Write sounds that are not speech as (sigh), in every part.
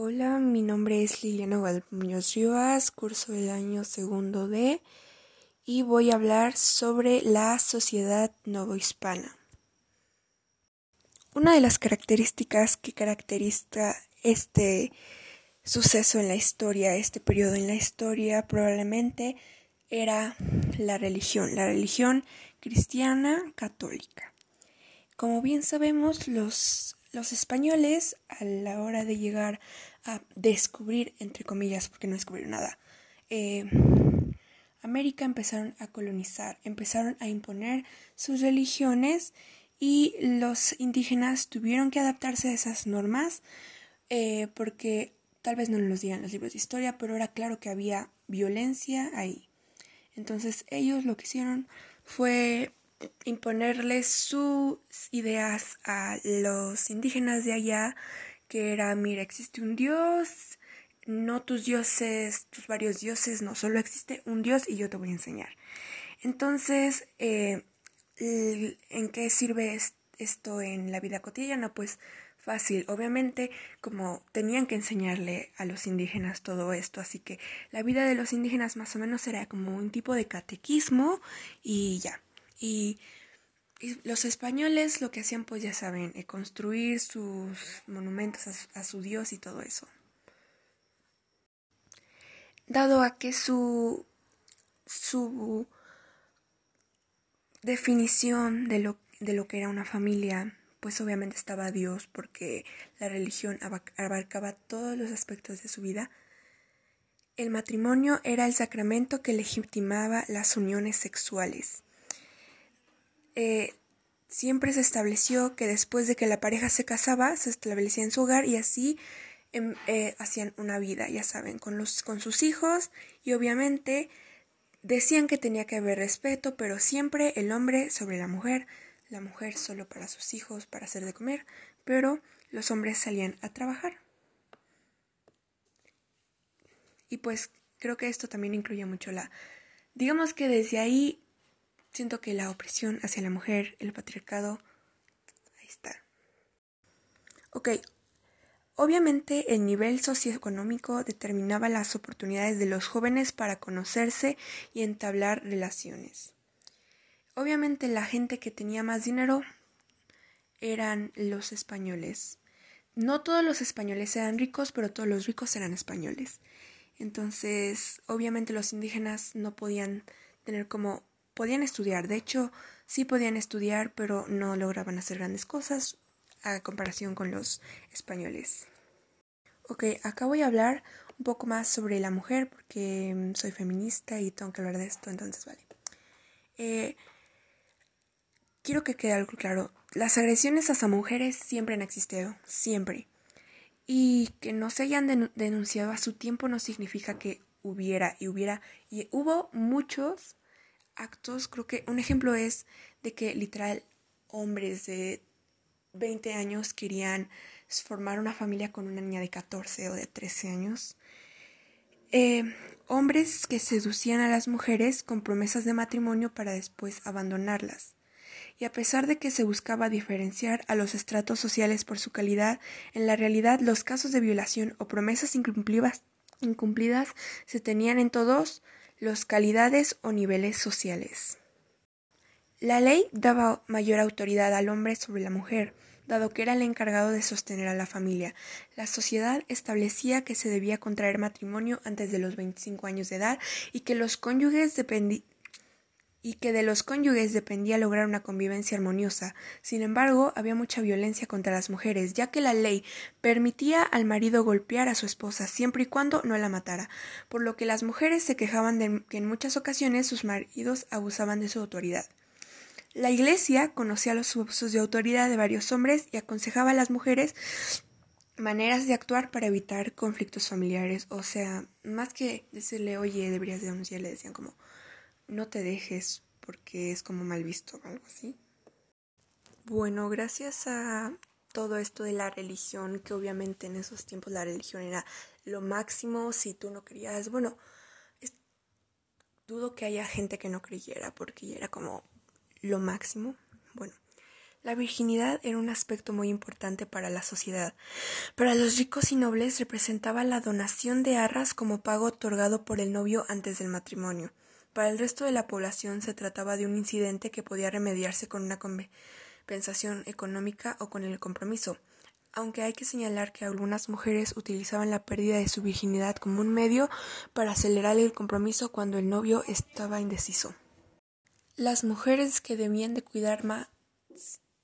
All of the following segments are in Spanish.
Hola, mi nombre es Liliana Muñoz Rivas, curso del año segundo D y voy a hablar sobre la sociedad novohispana. Una de las características que caracteriza este suceso en la historia, este periodo en la historia, probablemente era la religión, la religión cristiana católica. Como bien sabemos, los los españoles, a la hora de llegar a descubrir, entre comillas, porque no descubrieron nada, eh, América empezaron a colonizar, empezaron a imponer sus religiones y los indígenas tuvieron que adaptarse a esas normas eh, porque tal vez no nos digan los libros de historia, pero era claro que había violencia ahí. Entonces ellos lo que hicieron fue imponerles sus ideas a los indígenas de allá, que era, mira, existe un dios, no tus dioses, tus varios dioses, no, solo existe un dios y yo te voy a enseñar. Entonces, eh, ¿en qué sirve esto en la vida cotidiana? Pues fácil. Obviamente, como tenían que enseñarle a los indígenas todo esto, así que la vida de los indígenas más o menos era como un tipo de catequismo y ya. Y, los españoles lo que hacían, pues ya saben, eh, construir sus monumentos a, su dios y todo eso. Dado a que su, su definición de lo, de lo que era una familia, pues obviamente estaba Dios, porque la religión abarcaba todos los aspectos de su vida. El matrimonio era el sacramento que legitimaba las uniones sexuales. Eh, siempre se estableció que después de que la pareja se casaba, se establecía en su hogar y así em, eh, hacían una vida, ya saben, con, los, con sus hijos y obviamente decían que tenía que haber respeto, pero siempre el hombre sobre la mujer, la mujer solo para sus hijos, para hacer de comer, pero los hombres salían a trabajar. Y pues creo que esto también incluye mucho la... Digamos que desde ahí Siento que la opresión hacia la mujer, el patriarcado, ahí está. Ok, obviamente el nivel socioeconómico determinaba las oportunidades de los jóvenes para conocerse y entablar relaciones. Obviamente la gente que tenía más dinero eran los españoles. No todos los españoles eran ricos, pero todos los ricos eran españoles. Entonces, obviamente los indígenas no podían tener como podían estudiar. De hecho, sí podían estudiar, pero no lograban hacer grandes cosas a comparación con los españoles. Ok, acá voy a hablar un poco más sobre la mujer porque mm, soy feminista y tengo que hablar de esto, entonces vale. Eh, quiero que quede algo claro. Las agresiones hacia mujeres siempre han existido, siempre. Y que no se hayan denunciado a su tiempo no significa que hubiera y hubiera y hubo muchos actos, creo que un ejemplo es de que literal hombres de 20 años querían formar una familia con una niña de 14 o de 13 años. Eh, hombres que seducían a las mujeres con promesas de matrimonio para después abandonarlas. Y a pesar de que se buscaba diferenciar a los estratos sociales por su calidad, en la realidad los casos de violación o promesas incumplidas, incumplidas se tenían en todos los calidades o niveles sociales. La ley daba mayor autoridad al hombre sobre la mujer, dado que era el encargado de sostener a la familia. La sociedad establecía que se debía contraer matrimonio antes de los 25 años de edad y que los cónyuges dependían y que de los cónyuges dependía lograr una convivencia armoniosa. Sin embargo, había mucha violencia contra las mujeres, ya que la ley permitía al marido golpear a su esposa siempre y cuando no la matara, por lo que las mujeres se quejaban de que en muchas ocasiones sus maridos abusaban de su autoridad. La Iglesia conocía los abusos de autoridad de varios hombres y aconsejaba a las mujeres maneras de actuar para evitar conflictos familiares. O sea, más que decirle, oye, deberías denunciar, le decían como, no te dejes porque es como mal visto o algo así. Bueno, gracias a todo esto de la religión, que obviamente en esos tiempos la religión era lo máximo, si tú no querías, bueno, dudo que haya gente que no creyera porque era como lo máximo. Bueno, La virginidad era un aspecto muy importante para la sociedad. Para los ricos y nobles representaba la donación de arras como pago otorgado por el novio antes del matrimonio. Para el resto de la población se trataba de un incidente que podía remediarse con una compensación económica o con el compromiso, aunque hay que señalar que algunas mujeres utilizaban la pérdida de su virginidad como un medio para acelerar el compromiso cuando el novio estaba indeciso. Las mujeres que debían de cuidar más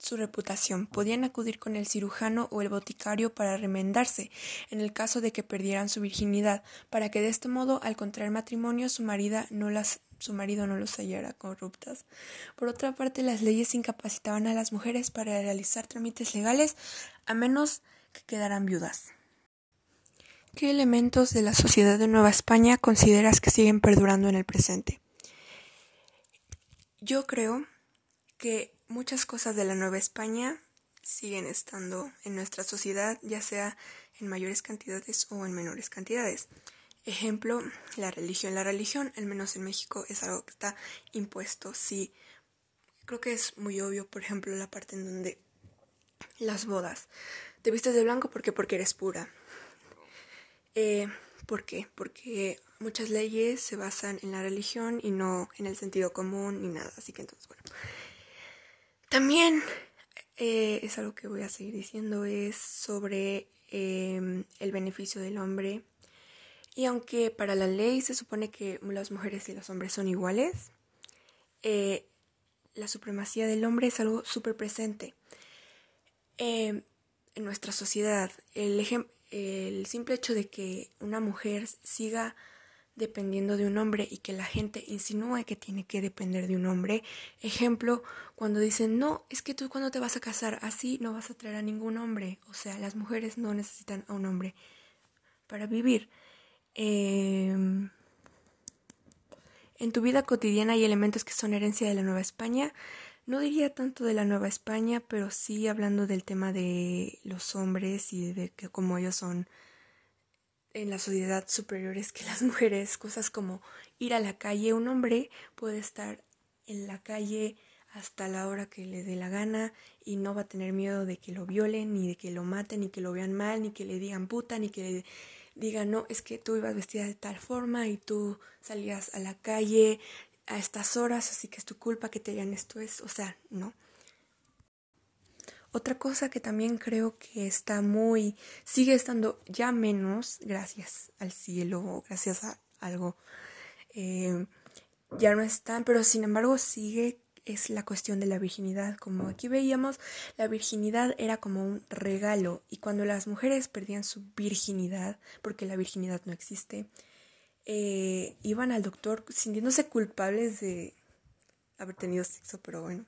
su reputación. Podían acudir con el cirujano o el boticario para remendarse, en el caso de que perdieran su virginidad, para que de este modo, al contraer matrimonio, su, no las, su marido no los hallara corruptas. Por otra parte, las leyes incapacitaban a las mujeres para realizar trámites legales, a menos que quedaran viudas. ¿Qué elementos de la sociedad de Nueva España consideras que siguen perdurando en el presente? Yo creo que muchas cosas de la Nueva España siguen estando en nuestra sociedad, ya sea en mayores cantidades o en menores cantidades. Ejemplo, la religión. La religión, al menos en México, es algo que está impuesto. Sí, creo que es muy obvio, por ejemplo, la parte en donde las bodas. Te vistes de blanco porque porque eres pura. Eh, ¿Por qué? Porque muchas leyes se basan en la religión y no en el sentido común ni nada. Así que entonces, bueno. También eh, es algo que voy a seguir diciendo, es sobre em, el beneficio del hombre. Y aunque para la ley se supone que las mujeres y los hombres son iguales, eh, la supremacía del hombre es algo súper presente em, en nuestra sociedad. El, el simple hecho de que una mujer siga dependiendo de un hombre y que la gente insinúe que tiene que depender de un hombre. Ejemplo, cuando dicen, no, es que tú cuando te vas a casar así no vas a traer a ningún hombre. O sea, las mujeres no necesitan a un hombre para vivir. Em, en tu vida cotidiana hay elementos que son herencia de la Nueva España. No diría tanto de la Nueva España, pero sí hablando del tema de los hombres y de que como ellos son en la sociedad superiores que las (laughs) mujeres, cosas como ir a la calle, un hombre puede estar en la calle hasta la hora que le dé la gana y no va a tener miedo de que lo violen, ni de que lo maten, ni que lo vean mal, ni que le digan puta, ni que le digan, no, es que tú ibas vestida de tal forma y tú salías a la calle a estas horas, así que es tu culpa que te digan esto es, o sea, no. Otra cosa que también creo que está muy, sigue estando ya menos, gracias al cielo, gracias a algo, eh, ya no están, pero sin embargo sigue, es la cuestión de la virginidad. Como aquí veíamos, la virginidad era como un regalo y cuando las mujeres perdían su virginidad, porque la virginidad no existe, eh, iban al doctor sintiéndose culpables de haber tenido sexo, pero bueno.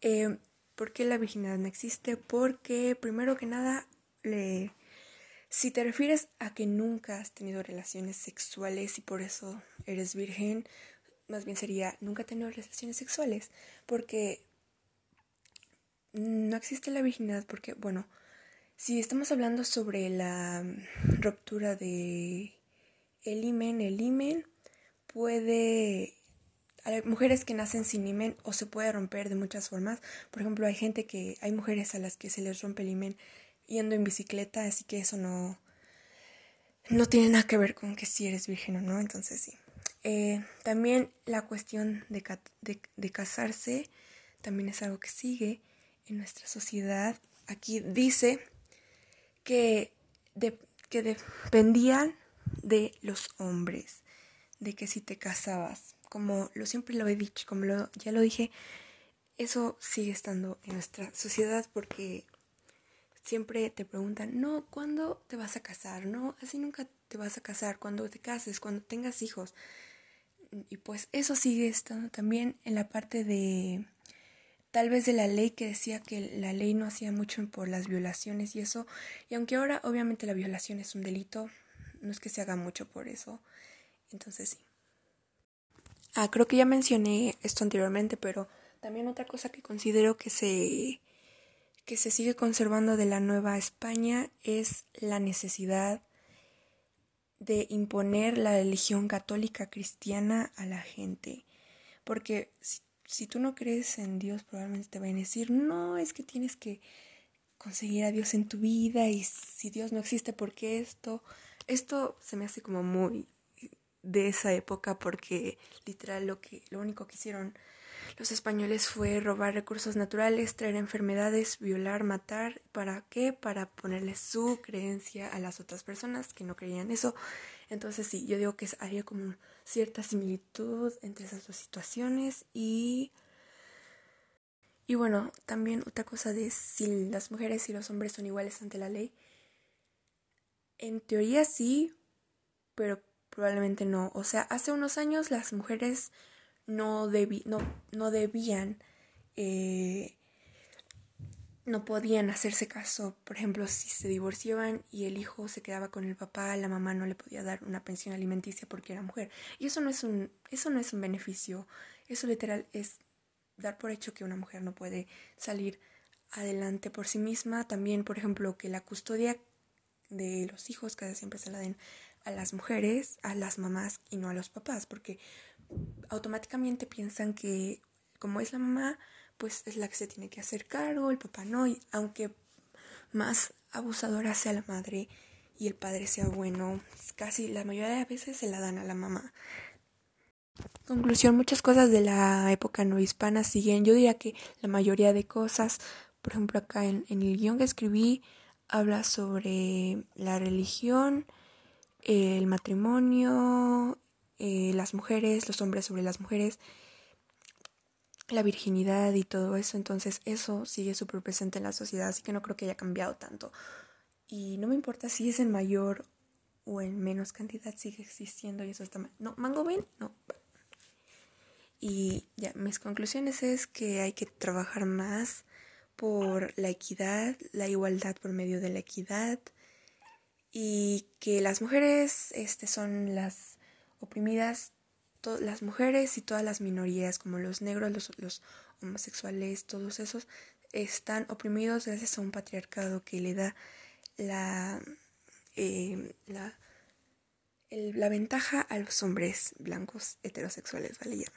Eh, ¿Por qué la virginidad no existe? Porque, primero que nada, le... si te refieres a que nunca has tenido relaciones sexuales y por eso eres virgen, más bien sería nunca has tenido relaciones sexuales. Porque no existe la virginidad porque, bueno, si estamos hablando sobre la ruptura de el imen, el imen puede hay mujeres que nacen sin himen o se puede romper de muchas formas. Por ejemplo, hay gente que, hay mujeres a las que se les rompe el himen yendo en bicicleta, así que eso no, no tiene nada que ver con que si eres virgen o no, entonces sí. Eh, también la cuestión de, de, casarse también es algo que sigue en nuestra sociedad. Aquí dice que, de, que dependían de los hombres, de que si te casabas como lo siempre lo he dicho, como lo, ya lo dije, eso sigue estando en nuestra sociedad porque siempre te preguntan, no, ¿cuándo te vas a casar? No, así nunca te vas a casar, cuando te cases, cuando tengas hijos. Y pues eso sigue estando también en la parte de tal vez de la ley que decía que la ley no hacía mucho por las violaciones y eso. Y aunque ahora obviamente la violación es un delito, no es que se haga mucho por eso. Entonces sí. Ah, creo que ya mencioné esto anteriormente, pero también otra cosa que considero que se que se sigue conservando de la Nueva España es la necesidad de imponer la religión católica cristiana a la gente. Porque si tú no crees en Dios, probablemente te vayan a decir, no, es que tienes que conseguir a Dios en tu vida y si Dios no existe, ¿por qué esto? Esto se me hace como muy de esa época porque literal lo que lo único que hicieron los españoles fue robar recursos naturales, traer enfermedades, violar, matar. ¿Para qué? Para ponerle su creencia a las otras personas que no creían eso. Entonces sí, yo digo que había como cierta similitud entre esas dos situaciones y... Y bueno, también otra cosa de si las mujeres y los hombres son iguales ante la ley. En teoría sí, pero probablemente no. O sea, hace unos años las mujeres no, no, no debían, eh, no podían hacerse caso. Por ejemplo, si se divorciaban y el hijo se quedaba con el papá, la mamá no le podía dar una pensión alimenticia porque era mujer. Y eso no es un, eso no es un beneficio. Eso literal es dar por hecho que una mujer no puede salir adelante por sí misma. También, por ejemplo, que la custodia de los hijos casi siempre se la den a las mujeres, a las mamás y no a los papás, porque automáticamente piensan que como es la mamá, pues es la que se tiene que hacer cargo, el papá no, y aunque más abusadora sea la madre y el padre sea bueno, casi la mayoría de veces se la dan a la mamá. Conclusión, muchas cosas de la época no hispana siguen. Yo diría que la mayoría de cosas, por ejemplo acá en, en el guion que escribí, habla sobre la religión, el matrimonio, eh, las mujeres, los hombres sobre las mujeres, la virginidad y todo eso. Entonces eso sigue súper presente en la sociedad, así que no creo que haya cambiado tanto. Y no me importa si es en mayor o en menos cantidad, sigue existiendo y eso está mal. No, mango ven, no. Y ya, mis conclusiones es que hay que trabajar más por la equidad, la igualdad por medio de la equidad y que las mujeres este, son las oprimidas las mujeres y todas las minorías, como los negros, los, homosexuales, todos esos, están oprimidos gracias a un patriarcado que le da la, eh, la, la ventaja a los hombres blancos heterosexuales, ¿vale? Ya.